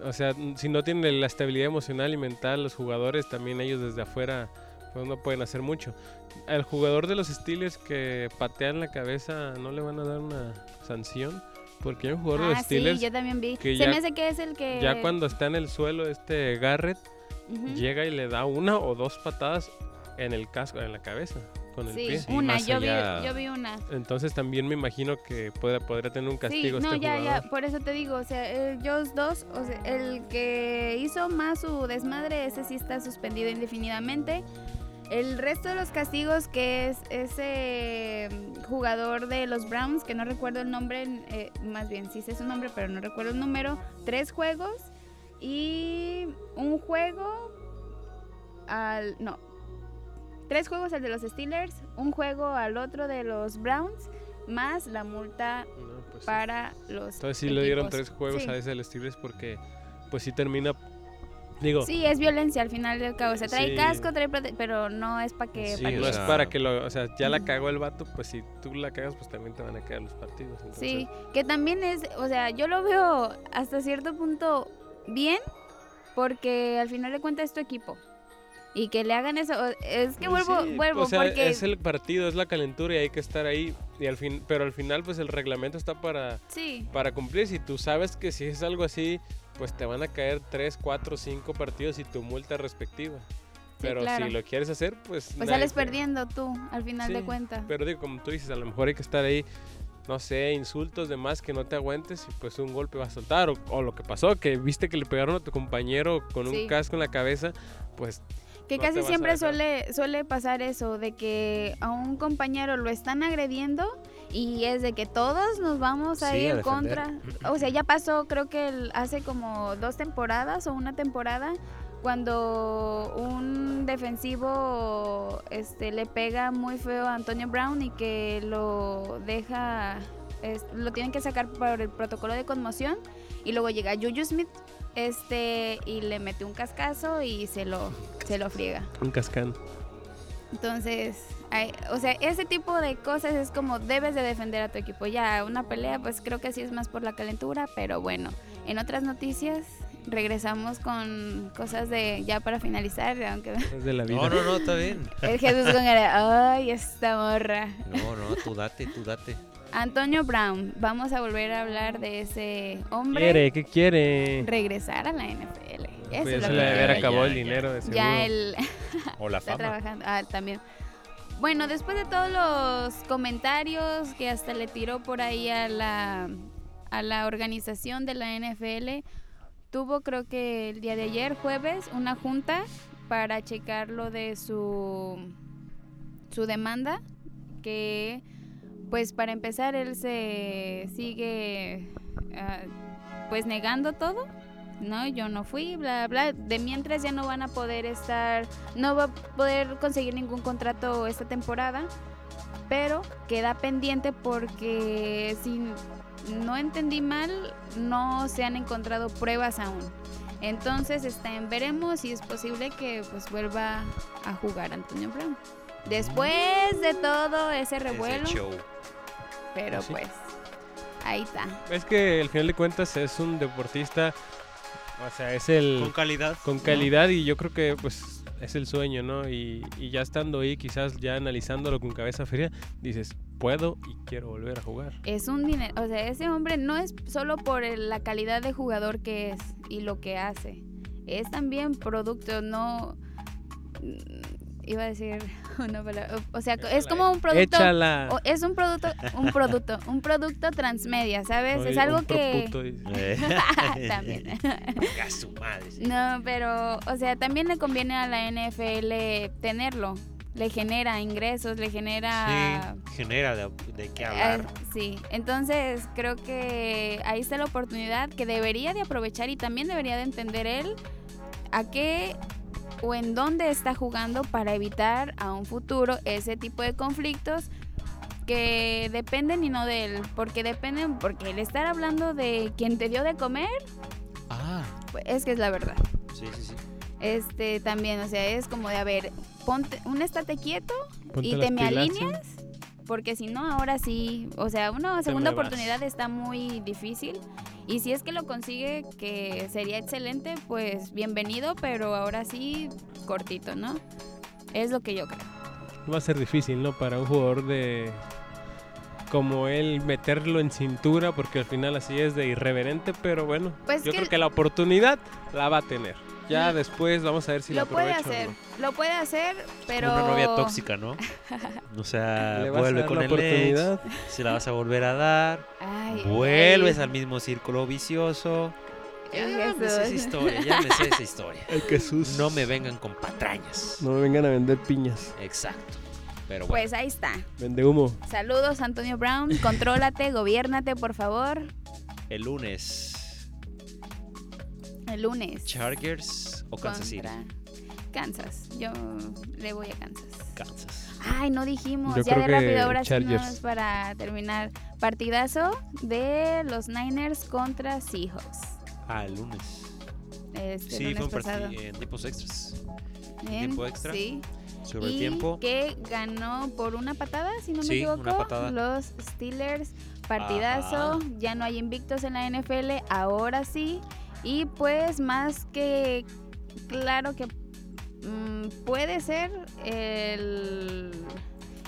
O sea, si no tienen la estabilidad emocional y mental, los jugadores también ellos desde afuera pues no pueden hacer mucho. Al jugador de los Steelers que patean la cabeza, ¿no le van a dar una sanción? Porque hay un jugador de los Ah, sí, Steelers yo también vi. que Se ya- me hace que es el que... ya cuando está en el suelo este Garrett Ujú. llega y le da una o dos patadas en el casco, en la cabeza, con el Sí, pie. Sí, una, más yo vi, allá- yo vi una. Entonces también me imagino que podría tener un Sí, castigo no, este ya, jugador. ya, por eso te digo, o sea, ellos dos, o sea, el que hizo más su desmadre, ese sí está suspendido indefinidamente. El resto de los castigos, que es ese mm, jugador de los Browns, que no recuerdo el nombre, eh, más bien sí sé su nombre, pero no recuerdo el número, tres juegos y un juego al... no, tres juegos al de los Steelers, un juego al otro de los Browns, más la multa No, pues sí. para los Entonces sí le dieron tres juegos Sí. a ese de los Steelers porque pues sí termina digo Sí, es violencia al final del cabo. Se trae Sí. casco, trae prote- pero no es para que... Sí, pa' que- o no es sea- para que lo o sea ya la cagó el vato pues si tú la cagas pues también te van a caer los partidos entonces Sí, que también es, o sea, yo lo veo hasta cierto punto bien, porque al final de cuentas es tu equipo. Y que le hagan eso, es que Pues vuelvo, sí, vuelvo, o sea, porque... es el partido es la calentura y hay que estar ahí y al fin pero al final pues el reglamento está para Sí, para cumplir si tú sabes que si es algo así pues te van a caer tres cuatro cinco partidos y tu multa respectiva pero claro. si lo quieres hacer pues pues sales te- perdiendo tú, al final de cuentas. Pero digo, como tú dices, a lo mejor hay que estar ahí, no sé, insultos de más que no te aguantes y pues un golpe va a soltar. O, o lo que pasó, que viste que le pegaron a tu compañero con Sí. un casco en la cabeza, pues Que no casi siempre suele, suele pasar eso, de que a un compañero lo están agrediendo y es de que todos nos vamos a Sí, ir contra. O sea, ya pasó creo que el- hace como dos temporadas o una temporada cuando un defensivo este, le pega muy feo a Antonio Brown y que lo deja, es- lo tienen que sacar por el protocolo de conmoción y luego llega Juju Smith este y le mete un cascazo y se lo se lo friega. un cascán. Entonces, hay- o sea, ese tipo de cosas es como debes de defender a tu equipo. Ya una pelea, pues creo que sí es más por la calentura, pero bueno, en otras noticias regresamos con cosas de ya para finalizar, aunque Es de la vida. No, no, no, está bien. el Jesús con cara, ay, esta morra. No, no, tú date, tú date. Antonio Brown, vamos a volver a hablar de ese hombre ¿Quiere? ¿Qué quiere? regresar a la NFL. Eso Pues es lo se le que haber ya, acabó ya, el ya. dinero de seguro. ya el [laughs] O la Está fama. trabajando. Ah, también. Bueno, después de todos los comentarios que hasta le tiró por ahí a la, a la organización de la NFL, tuvo creo que el día de ayer, jueves, una junta para checar lo de su, su demanda, que pues para empezar él se sigue ah, pues negando todo. No, yo no fui, bla, bla. De mientras ya no van a poder estar, no va a poder conseguir ningún contrato esta temporada, pero queda pendiente porque si no entendí mal, no se han encontrado pruebas aún. Entonces está en veremos si es posible que pues vuelva a jugar Antonio Brown. Después de todo ese Ese revuelo, show. pero Sí. pues ahí está. Es que al final de cuentas es un deportista, o sea, es el... Con calidad. con ¿no? calidad y yo creo que pues es el sueño, ¿no? Y, y ya estando ahí, quizás ya analizándolo con cabeza fría, dices, puedo y quiero volver a jugar. Es un dinero, o sea, ese hombre no es solo por el- la calidad de jugador que es y lo que hace, es también producto, no iba a decir [laughs] una palabra, o sea, es como un producto Échala. o es un producto, un producto, un producto transmedia, ¿sabes? Oye, es algo un que. [laughs] Eh. [laughs] también. A su madre. No, pero, o sea, también le conviene a la NFL tenerlo. Le genera ingresos, le genera Sí, genera de, de qué Eh, hablar. sí, entonces creo que ahí está la oportunidad que debería de aprovechar y también debería de entender él a qué o en dónde está jugando para evitar a un futuro ese tipo de conflictos que dependen y no de él, porque dependen, porque el estar hablando de quien te dio de comer, Ah, pues es que es la verdad. sí, sí, sí. Este también, o sea, es como de, a ver, ponte, un estate quieto Ponte y te me pilas, ¿sí? Porque si no, ahora sí, o sea, una segunda oportunidad está muy difícil. Y si es que lo consigue, que sería excelente, pues bienvenido, pero ahora sí, cortito, ¿no? Es lo que yo creo. Va a ser difícil, ¿no? Para un jugador de como él meterlo en cintura, porque al final así es de irreverente, pero bueno, Pues yo creo que la oportunidad la va a tener. Ya después vamos a ver si la lo puede hacer, no. lo puede hacer, pero... Una novia tóxica, ¿no? O sea, [laughs] Le vas a vuelve dar con la el oportunidad. ex, se la vas a volver a dar, Ay, vuelves ay, al mismo círculo vicioso. Ya Ay, me sé esa historia, ya me sé esa historia. [laughs] El Jesús. No me vengan con patrañas. No me vengan a vender piñas. Exacto. Pero bueno, Pues ahí está. Vende humo. Saludos, Antonio Brown. Contrólate, gobiérnate, por favor. el lunes, El lunes. Chargers o Kansas City. Kansas. Yo le voy a Kansas. Kansas. Ay, no dijimos. Yo ya creo de rápido, ahora sí para terminar. Partidazo de los Niners contra Seahawks. Ah, el lunes. Este Sí, lunes fue un pasado. partido en tiempos extras. Bien, tiempo extra. Sí. Sobre y el tiempo. que ganó por una patada, si no me equivoco. una patada. Los Steelers. Partidazo. Ajá. Ya no hay invictos en la NFL. Ahora sí. Y pues más que claro que mm, puede ser el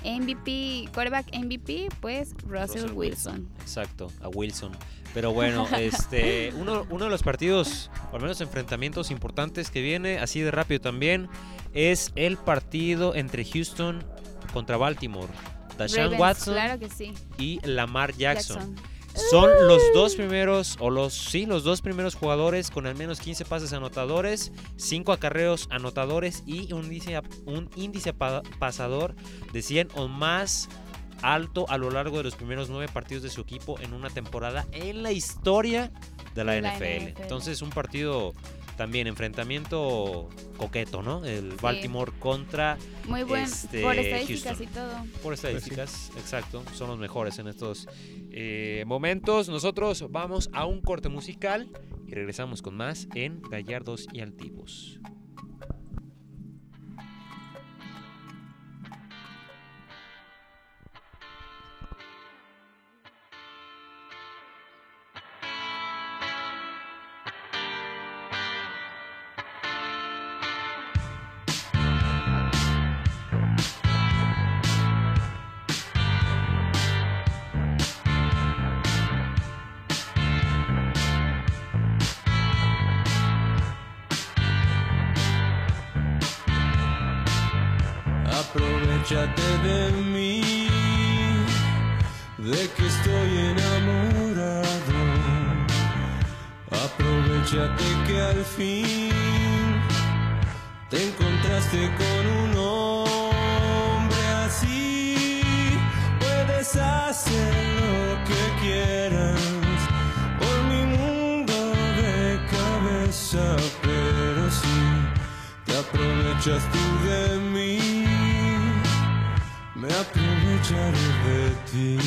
MVP, quarterback MVP, pues Russell, Russell Wilson. Exacto, a Wilson. Pero bueno, [laughs] este uno, uno de los partidos, o al menos enfrentamientos importantes que viene, así de rápido también, es el partido entre Houston contra Baltimore. Ravens, Watson Claro que sí. y Lamar Jackson. Jackson. Son los dos primeros, o los, sí, los dos primeros jugadores con al menos 15 pases anotadores, 5 acarreos anotadores y un índice, un índice pa- pasador de 100 o más alto a lo largo de los primeros 9 partidos de su equipo en una temporada en la historia de la, De la NFL. NFL. Entonces un partido también, enfrentamiento coqueto, ¿no? El Baltimore contra Muy buen Este, por estadísticas Houston. y todo. por estadísticas, exacto, son los mejores en estos eh, momentos. Nosotros vamos a un corte musical y regresamos con más en Gallardos y Altivos. Aprovechate de mí, de que estoy enamorado. Aprovechate que al fin te encontraste con un hombre así. Puedes hacer lo que quieras por mi mundo de cabeza, pero si te aprovechas tú de mí, me aprovecharé de ti.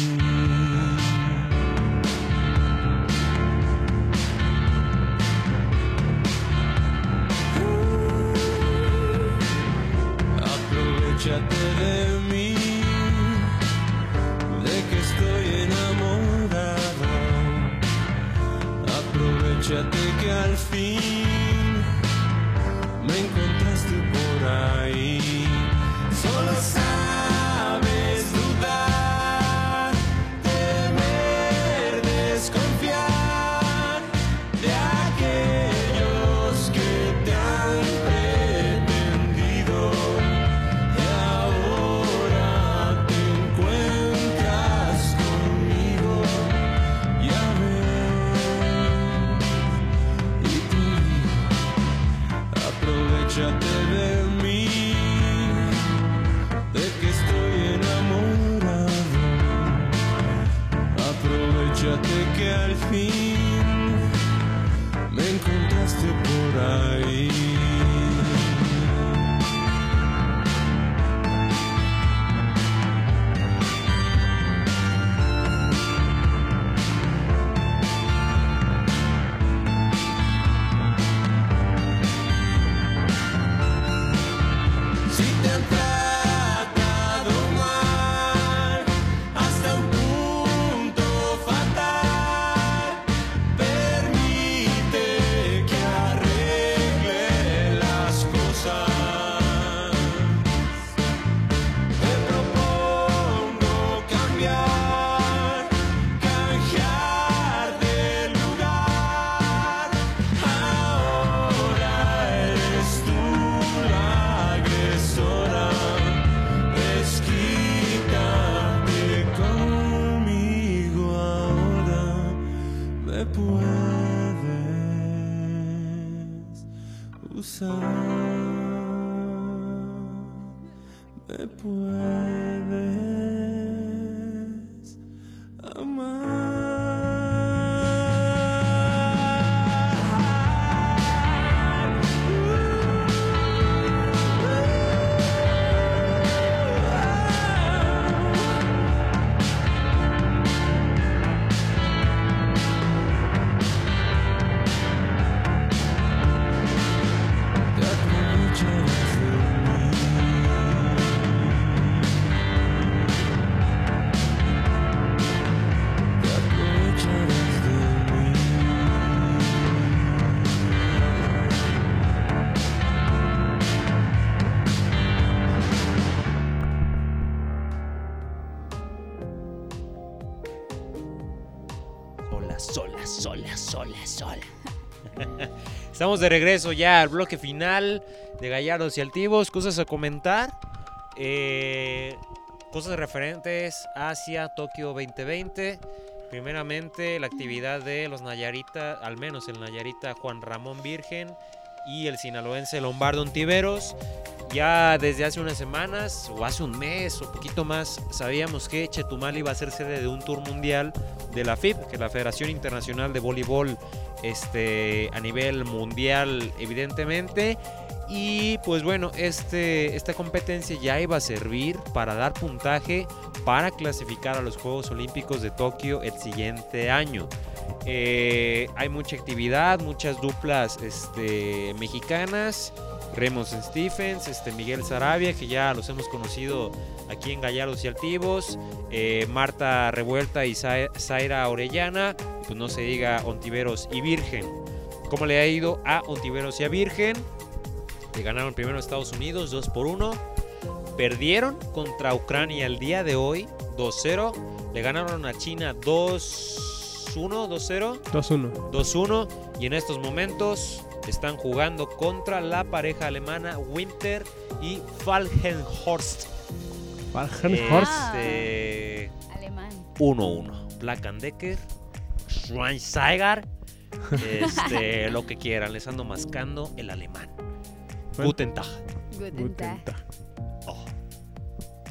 Aprovechate de mí, de que estoy enamorado. Aprovechate que al fin de mí, de que estoy enamorado. Aprovechate que al fin me encontraste por ahí. Estamos de regreso ya al bloque final de Gallardos y Altivos. Cosas a comentar. Eh, cosas referentes hacia Tokio 2020. Primeramente, la actividad de los Nayarita, al menos el Nayarita Juan Ramón Virgen y el sinaloense Lombardo Ontiveros. Ya desde hace unas semanas, o hace un mes, o poquito más, sabíamos que Chetumal iba a ser sede de un tour mundial de la FIB, que es la Federación Internacional de Voleibol este, a nivel mundial, evidentemente. Y pues bueno, este, esta competencia ya iba a servir para dar puntaje para clasificar a los Juegos Olímpicos de Tokio el siguiente año. Eh, hay mucha actividad, muchas duplas este, mexicanas. Raymond Stephens, este, Miguel Sarabia, que ya los hemos conocido aquí en Gallardos y Altivos. eh, Marta Revuelta y Za- Zaira Orellana. Pues no se diga Ontiveros y Virgen. ¿Cómo le ha ido a Ontiveros y a Virgen? Le ganaron primero a Estados Unidos 2 por 1. Perdieron contra Ucrania el día de hoy 2-0. Le ganaron a China 2-1, 2-0. 2-1. 2-1 y en estos momentos están jugando contra la pareja alemana Winter y Falkenhorst. Falkenhorst. Este, Alemán. 1-1. Black and Decker, Schweinsteiger, [laughs] este, lo que quieran, les ando mascando el alemán. Bueno. Guten Tag. Guten Guten Tag. Tag. Oh.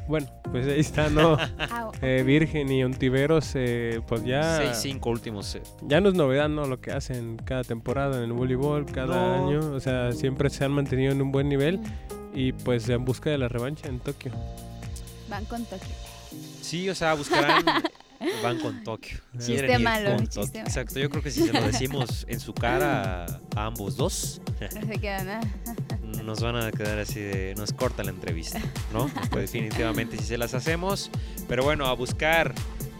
Bueno, pues ahí está, ¿no? [laughs] Au. Eh, Virgen y Ontiveros, eh, pues ya, 6-5 últimos set. ya no es novedad, ¿no? Lo que hacen cada temporada en el voleibol, cada No. año. O sea, siempre se han mantenido en un buen nivel Mm, y pues en busca de la revancha en Tokio. Van con Tokio. Sí, o sea, buscarán. [laughs] Van con Tokio. Chiste malo, con chiste Tokio. Exacto, yo creo que si se lo decimos en su cara a ambos dos, No se queda nada. [laughs] nos van a quedar así de. Nos corta la entrevista, ¿no? [laughs] Pues definitivamente si se las hacemos. Pero bueno, a buscar.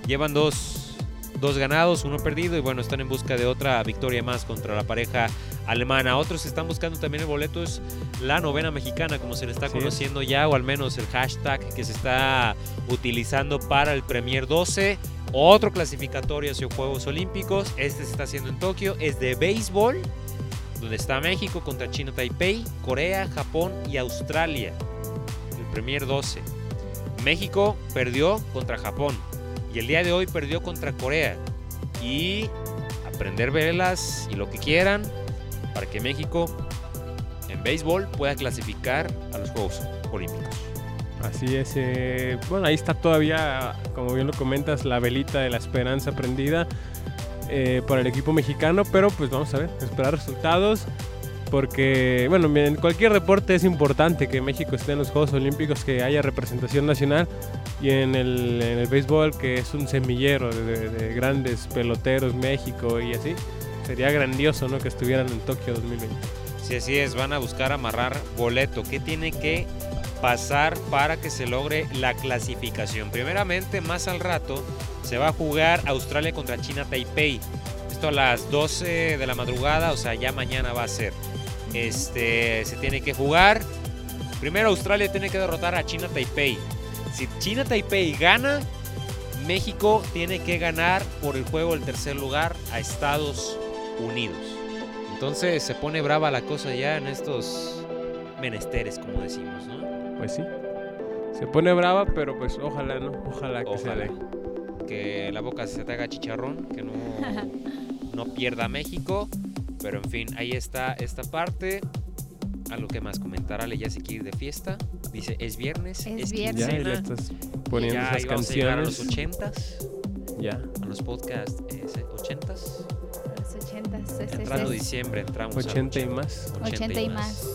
Llevan dos, dos ganados, uno perdido. Y bueno, están en busca de otra victoria más contra la pareja alemana. Otros están buscando también el boleto. Es la novena mexicana, como se le está conociendo ya, o al menos el hashtag que se está utilizando para el Premier 12. Otro clasificatorio hacia Juegos Olímpicos. Este se está haciendo en Tokio. Es de béisbol donde está México contra China Taipei, Corea, Japón y Australia. El Premier 12. México perdió contra Japón y el día de hoy perdió contra Corea. Y aprender velas y lo que quieran para que México en béisbol pueda clasificar a los Juegos Olímpicos. Así es. eh, bueno, ahí está todavía, como bien lo comentas, la velita de la esperanza prendida eh, por el equipo mexicano, pero pues vamos a ver, esperar resultados. Porque, bueno, en cualquier deporte es importante que México esté en los Juegos Olímpicos, que haya representación nacional. Y en el, en el béisbol, que es un semillero de, de- de grandes peloteros, México y así, sería grandioso ¿no? que estuvieran en Tokio 2020. Si así es, van a buscar amarrar boleto. ¿Qué tiene que pasar para que se logre la clasificación? Primeramente, más al rato, se va a jugar Australia contra China Taipei. Esto a las 12 de la madrugada, o sea, ya mañana va a ser. Este, se tiene que jugar. Primero Australia tiene que derrotar a China Taipei. Si China Taipei gana, México tiene que ganar por el juego del tercer lugar a Estados Unidos. Entonces se pone brava la cosa ya en estos menesteres, como decimos, ¿no? Pues sí. Se pone brava, pero pues ojalá, ¿no? Ojalá que se Ojalá. dé. Que la boca se te haga chicharrón, que no, [laughs] no pierda México. Pero en fin, ahí está esta parte. Algo que más comentar, Ale ya se quiere ir de fiesta. Dice, es viernes, Es es, viernes. Ya, y le estás poniendo ya esas íbamos a llegar a los canciones. ochentas, Ya. a los podcasts eh, ochentas. Los ochentas. es- Entrando es diciembre entramos a 80 y más. 80 y más.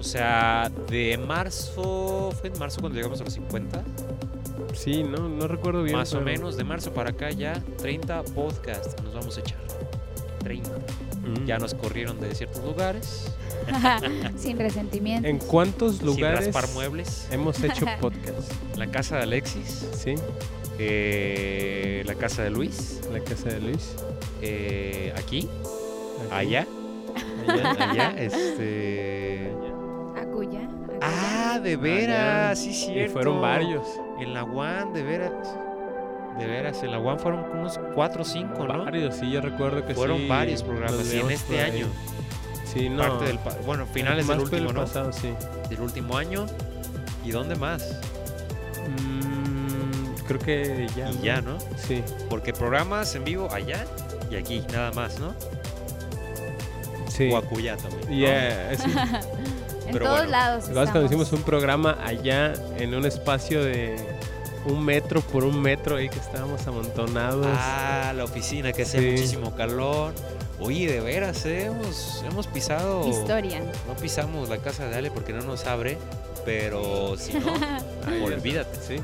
O sea, de marzo, ¿fue en marzo cuando llegamos a los 50? Sí, no, no recuerdo bien. Más o menos, de marzo para acá ya 30 podcasts nos vamos a echar. 30. Mm. Ya nos corrieron de ciertos lugares. [laughs] Sin resentimiento. ¿En cuántos lugares Sin raspar muebles. hemos hecho [laughs] podcast? La casa de Alexis. Sí, eh, la casa de Luis. la casa de Luis. eh, aquí. aquí, Allá. allá, [laughs] Allá. Este. Acuya. Ah, de Allá. veras. Sí, Y cierto. fueron varios. En la UAN, de veras. De veras, en la UAN fueron unos 4 o 5, ¿no? Varios, sí, yo recuerdo que Fueron sí, varios nos programas. Y en este año, Sí, no. parte del. Bueno, finales del más fue el último, ¿no? pasado, sí. Del último año. ¿Y dónde más? Mm, creo que ya. y ya, ¿no? Sí, Porque programas en vivo allá y aquí, nada más, ¿no? sí. O acullá también. ¿no? Yeah, [laughs] sí. En pero todos bueno. lados. Recuerdas cuando estamos. hicimos un programa allá en un espacio de un metro por un metro ahí que estábamos amontonados. Ah, la oficina que hace Sí. muchísimo calor. Oye, de veras, eh, hemos, hemos pisado. Historia. No pisamos la casa de Ale porque no nos abre. Pero si no, [laughs] olvídate. Sí.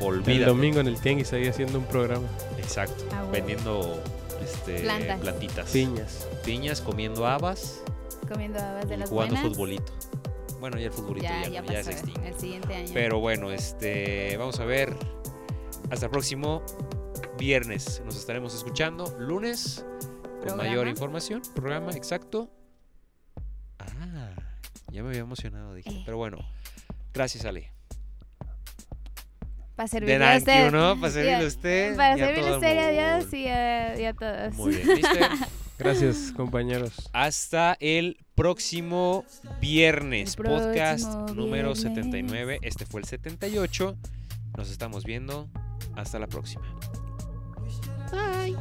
El Olvídate. domingo en el Tianguis ahí haciendo un programa. Exacto. Ah, bueno. Vendiendo este, Plantas. plantitas. Piñas. Piñas, comiendo habas Comiendo habas de y las jugando buenas. futbolito. Bueno, ya el futbolito Ya, ya, ya no, extingue. el siguiente año. Pero bueno, este, vamos a ver. Hasta el próximo viernes. Nos estaremos escuchando. Lunes con mayor información. Programa exacto. Ah, ya me había emocionado, dije. Eh. Pero bueno, gracias, Ale. Para servirle a usted. you, ¿no? Para servirle a usted. Para servirle a usted y a el Dios mundo. y a, y a todos. Muy bien, ¿viste? [laughs] Gracias, compañeros. Hasta el próximo viernes, el próximo podcast viernes. número 79. Este fue el 78. Nos estamos viendo. Hasta la próxima. Bye.